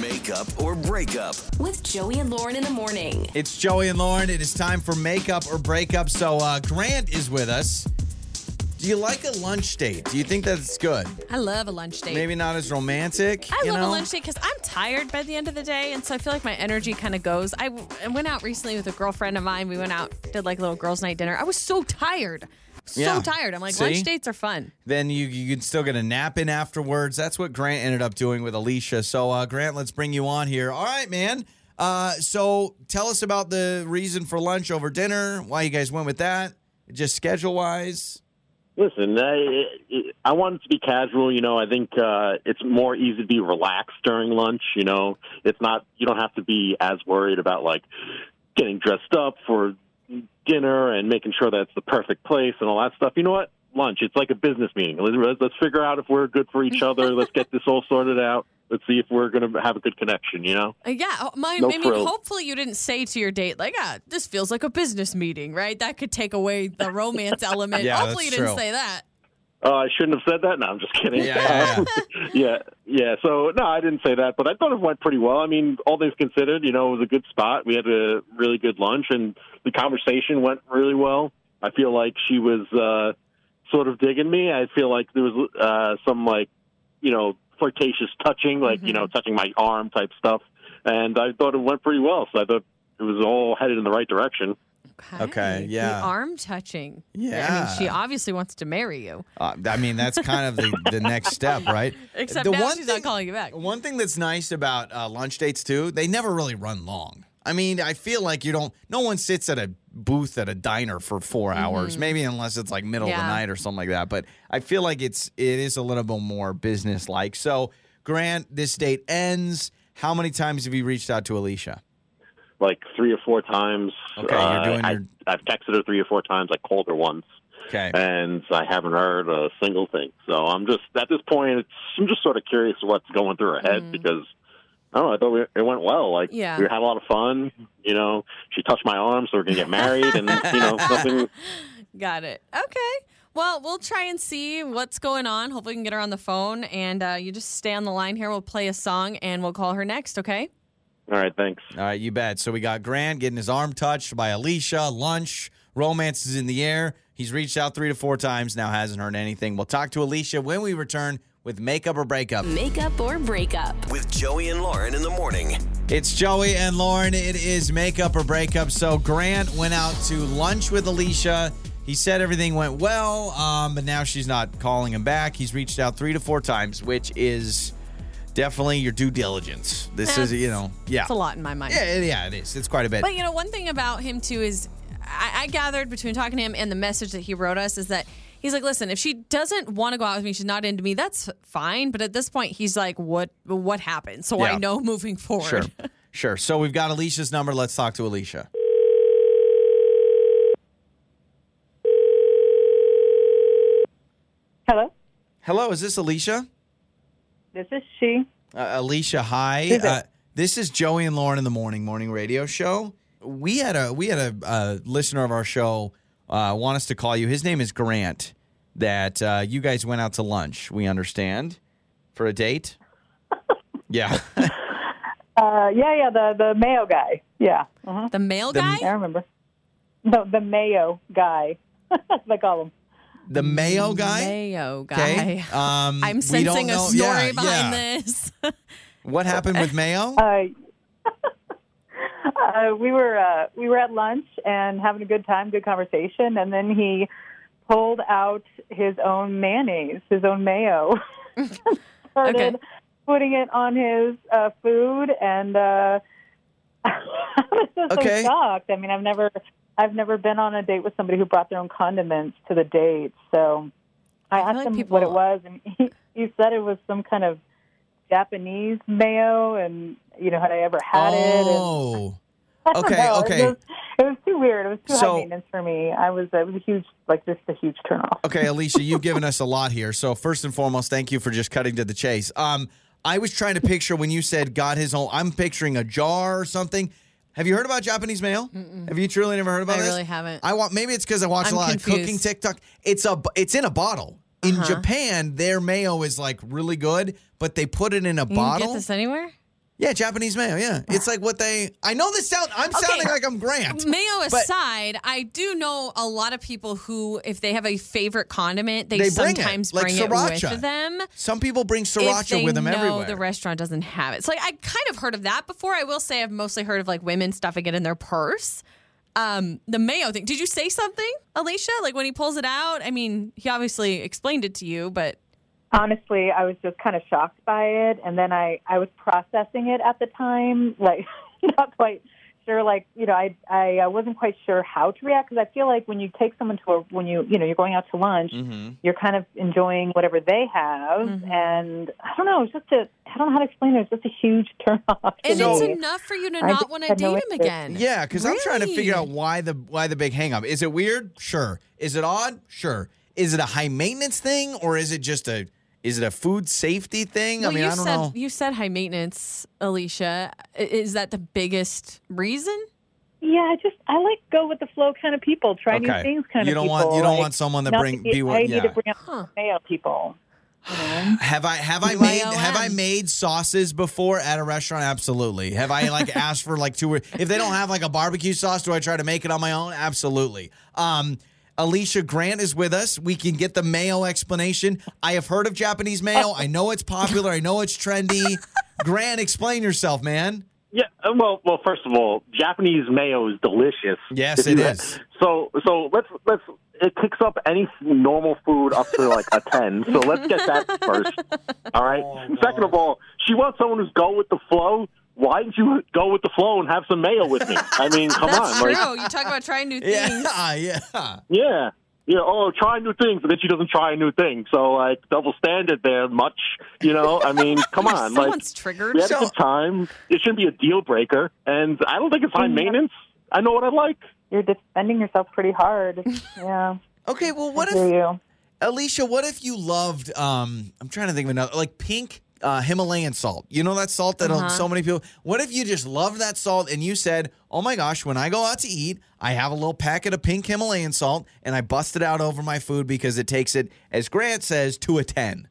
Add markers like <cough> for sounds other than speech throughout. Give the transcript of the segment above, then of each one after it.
Makeup or breakup. With Joey and Lauren in the morning. It's Joey and Lauren. It is time for makeup or breakup. So uh, Grant is with us. Do you like a lunch date? Do you think that's good? I love a lunch date. Maybe not as romantic. I you love know? a lunch date because I'm tired by the end of the day, and so I feel like my energy kind of goes. I, w- I went out recently with a girlfriend of mine. We went out, did like a little girls' night dinner. I was so tired, so Yeah. tired. I'm like, See? lunch dates are fun. Then you you can still get a nap in afterwards. That's what Grant ended up doing with Alicia. So uh, Grant, let's bring you on here. All right, man. Uh, so tell us about the reason for lunch over dinner. Why you guys went with that? Just schedule wise. Listen, I, I want it to be casual. You know, I think uh, it's more easy to be relaxed during lunch. You know, it's not you don't have to be as worried about like getting dressed up for dinner and making sure that's the perfect place and all that stuff. You know what? Lunch. It's like a business meeting. Let's, let's figure out if we're good for each other. Let's get this all sorted out. Let's see if we're going to have a good connection. You know. Uh, yeah, oh, my, No I mean, frills. hopefully you didn't say to your date like, "Ah, this feels like a business meeting," right? That could take away the romance <laughs> element. Yeah, hopefully that's you didn't true. say that. Oh, I shouldn't have said that. No, I'm just kidding. Yeah, yeah, <laughs> yeah, yeah. So no, I didn't say that, but I thought it went pretty well. I mean, all things considered, you know, it was a good spot. We had a really good lunch, and the conversation went really well. I feel like she was uh, sort of digging me. I feel like there was uh, some like, you know, flirtatious touching, like you know, touching my arm type stuff, and I thought it went pretty well. So I thought it was all headed in the right direction. Okay, yeah. The arm touching. Yeah. I mean, she obviously wants to marry you. Uh, I mean, that's kind of the, the next step, <laughs> right? Except the now one she's thing, not calling you back. One thing that's nice about uh, lunch dates too, they never really run long. I mean, I feel like you don't. No one sits at a booth at a diner for 4 hours, maybe unless it's like middle of the Mm-hmm. Night or something like that. But I feel like it's it is a little bit more business like. So, Grant, this date ends. How many times have you reached out to Alicia? Like three or four times. Okay, you're Uh, doing I, your- I've texted her three or four times. I called her once. Okay. and I haven't heard a single thing. So I'm just at this point, it's, I'm just sort of curious what's going through her head because I don't know. I thought we, it went well. Like Yeah. we had a lot of fun. You know, she touched my arm, so we're gonna get married, and you know, nothing. <laughs> Got it. Okay. Well, we'll try and see what's going on. Hopefully, we can get her on the phone. And uh, you just stay on the line here. We'll play a song and we'll call her next, okay? All right, thanks. All right, you bet. So we got Grant getting his arm touched by Alicia. Lunch, romance is in the air. He's reached out three to four times, now hasn't heard anything. We'll talk to Alicia when we return with makeup or breakup. Makeup or breakup. With Joey and Lauren in the morning. It's Joey and Lauren. It is makeup or breakup. So Grant went out to lunch with Alicia. He said everything went well, um, but now she's not calling him back. He's reached out three to four times, which is definitely your due diligence. This is, you know, yeah. It's a lot in my mind. Yeah, yeah, it is. It's quite a bit. But you know, one thing about him too is I, I gathered between talking to him and the message that he wrote us is that he's like, listen, if she doesn't want to go out with me, she's not into me. That's fine. But at this point, he's like, what what happened? So Yeah. I know moving forward. Sure. <laughs> Sure. So we've got Alicia's number. Let's talk to Alicia. Hello, Hello, is this Alicia? This is she. Uh, Alicia, hi. Who's it? Uh, this is Joey and Lauren in the morning morning radio show. We had a we had a, uh listener of our show uh, want us to call you. His name is Grant. That uh, you guys went out to lunch. We understand for a date. <laughs> yeah. Uh, yeah, yeah, the the Mayo guy. Yeah, uh The male The- guy? I remember. The the Mayo guy. <laughs> they call him. The Mayo guy. Mayo guy. Okay. <laughs> Um, I'm sensing a know- story yeah, behind yeah. this. <laughs> What happened with Mayo? <laughs> Uh, uh, we were uh, we were at lunch and having a good time, good conversation, and then he pulled out his own mayonnaise, his own mayo, started Okay. putting it on his uh, food, and uh, I was just Okay. so shocked. I mean, I've never I've never been on a date with somebody who brought their own condiments to the date, so I, feel asked like him people- what it was, and he, he said it was some kind of Japanese mayo, and you know, had I ever had it? <laughs> Oh. Okay, know. okay. It was, it was too weird. It was too So- high maintenance for me. I was it was a huge like just a huge turnoff. Okay, Alicia, you've <laughs> given us a lot here. So first and foremost, thank you for just cutting to the chase. Um, I was trying to picture when you said got his own. I'm picturing a jar or something. Have you heard about Japanese mayo? Have you truly never heard about it? I this? really haven't. I want maybe it's because I watch a I'm lot of cooking. TikTok. It's a it's in a bottle. In Uh-huh. Japan, their mayo is like really good, but they put it in a You bottle. get this anywhere? Yeah, Japanese mayo. Yeah, it's like what they. I know this sound. I'm sounding like I'm Grant. Mayo aside, I do know a lot of people who, if they have a favorite condiment, they, They bring it, sometimes like bring sriracha. it with them. Some people bring sriracha with them everywhere. the restaurant doesn't have it. So like I kind of heard of that before. I will say I've mostly heard of like women stuffing it in their purse. Um, the mayo thing. Did you say something, Alicia? Like when he pulls it out? I mean, he obviously explained it to you, but Honestly, I was just kind of shocked by it, and then I I was processing it at the time, like <laughs> not quite sure, like you know, I I uh, wasn't quite sure how to react because I feel like when you take someone to a when you you know you're going out to lunch, Mm-hmm. you're kind of enjoying whatever they have, and I don't know, it's just a I don't know how to explain it. It's just a huge <laughs> turn off. and it's me. enough for you to I not want to date no him again. Yeah, because I'm trying to figure out why the why the big hang up. Is it weird? Sure. Is it odd? Sure. Is it a high maintenance thing or is it just a is it a food safety thing? Well, I mean, you I don't said know. you said high maintenance, Alicia. Is that the biggest reason? Yeah, I just I like go with the flow kind of people, try Okay. new things kind You of don't people. want- you don't like, want someone that bring- to be what- I yeah. need to bring up mayo people. Have I have I made BYOM. have I made sauces before at a restaurant? Absolutely. Have I like <laughs> asked for like two if they don't have like a barbecue sauce, do I try to make it on my own? Absolutely. Um Alicia Grant is with us. We can get the mayo explanation. I have heard of Japanese mayo. I know it's popular. I know it's trendy. Grant, explain yourself, man. Yeah, uh, well, well. First of all, Japanese mayo is delicious. Yes, it is. So, so let's let's. It kicks up any normal food up to like a ten. So let's get that first. All right. Oh, Second of all, she wants someone who's go with the flow. Why didn't you go with the flow and have some mayo with me? I mean, come That's on, true. like, you talk about trying new things. <laughs> Yeah, yeah. yeah. Yeah, oh, try new things, but then she doesn't try a new thing. So, like, double standard there, much, you know? I mean, <laughs> come on. Like, Someone's triggered. we had So- a good time. It shouldn't be a deal breaker. And I don't think it's high maintenance. I know what I like. You're defending yourself pretty hard. <laughs> Yeah, Okay, well what I if you. Alicia, what if you loved um I'm trying to think of another like pink uh, Himalayan salt. You know that salt that Uh-huh. so many people. What if you just loved that salt and you said, "Oh my gosh, when I go out to eat, I have a little packet of pink Himalayan salt and I bust it out over my food because it takes it, as Grant says, to a 10."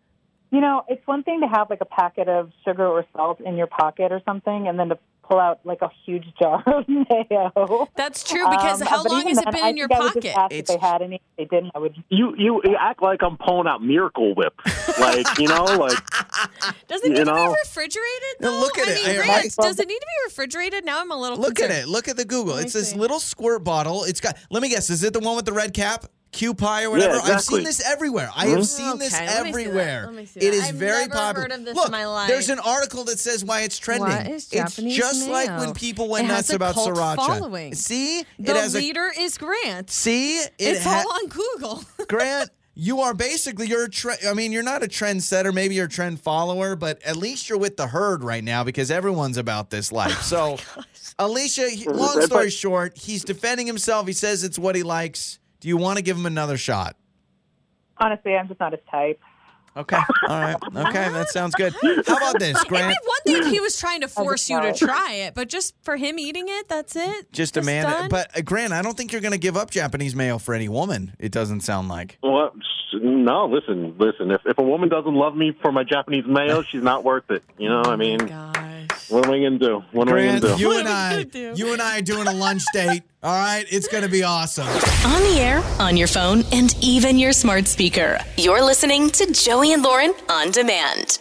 You know, it's one thing to have like a packet of sugar or salt in your pocket or something, and then to pull out like a huge jar of <laughs> mayo. That's true because Um, how but long even has it been I in your I pocket? just ask if they had any. If they didn't, I would. You, you you act like I'm pulling out Miracle Whip. like, you know, like, <laughs> Does it need you to be refrigerated? No, look at I it. Mean, I- Grant, I- does it need to be refrigerated? Now I'm a little. Look at it. Look at the Google. It's me this little squirt bottle. It's got Let me guess, is it the one with the red cap? Kewpie or whatever. I've seen this everywhere. I have mm-hmm. seen this Okay, let me see that. everywhere. Let me see It that. is I've very popular. heard of this in Look, there's an article that says why it's trending. What is Japanese it's just like when people went It nuts about cult sriracha. following. See, The it has a leader is Grant. see. It it's ha- all on Google. <laughs> Grant, you are basically you're a tre- I mean, you're not a trendsetter, maybe you're a trend follower, but at least you're with the herd right now because everyone's about this life. Oh so, Alicia, mm-hmm. long story short, he's defending himself. He says it's what he likes. Do you want to give him another shot? Honestly, I'm just not his type. Okay. All right. Okay, that sounds good. How about this, It'd Grant? be one thing if he was trying to force you to try it, but just for him eating it, that's it. Just a man, done? but uh, Grant, I don't think you're going to give up Japanese mayo for any woman. It doesn't sound like. well, no, listen, listen. If, if a woman doesn't love me for my Japanese mayo, <laughs> she's not worth it. You know, I mean, Gosh. What am I going to do? What am I going to do? you and I, do? you and I are doing a lunch date. All right, it's going to be awesome. On the air, on your phone, and even your smart speaker. You're listening to Joey and Lauren on demand.